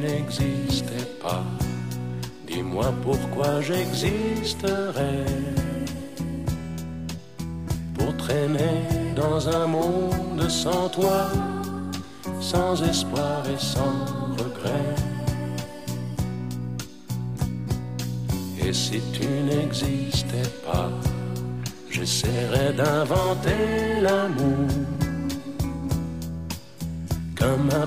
n'existais pas, dis-moi pourquoi j'existerais. Pour traîner dans un monde sans toi, sans espoir et sans regret. Et si tu n'existais pas, j'essaierais d'inventer l'amour. Comme un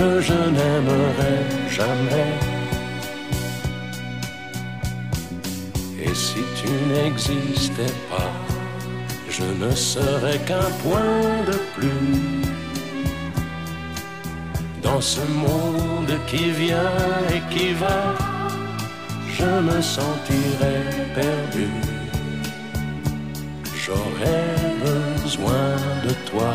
que je n'aimerais jamais. Et si tu n'existais pas, je ne serais qu'un point de plus dans ce monde qui vient et qui va. Je me sentirais perdu. J'aurais besoin de toi.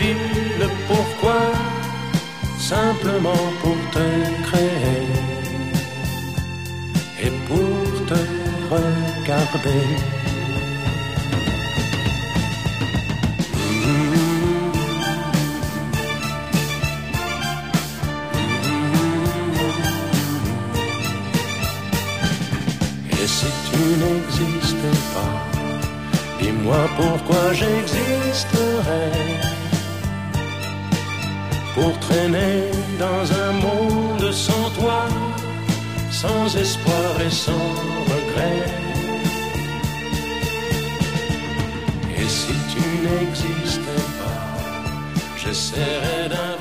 de la vie, le pourquoi, simplement pour te créer et pour te regarder. Et si tu n'existais pas, Dis-moi pourquoi j'existerais Pour traîner dans un monde sans toi Sans espoir et sans regret. Et si tu n'existais pas J'essaierais d'un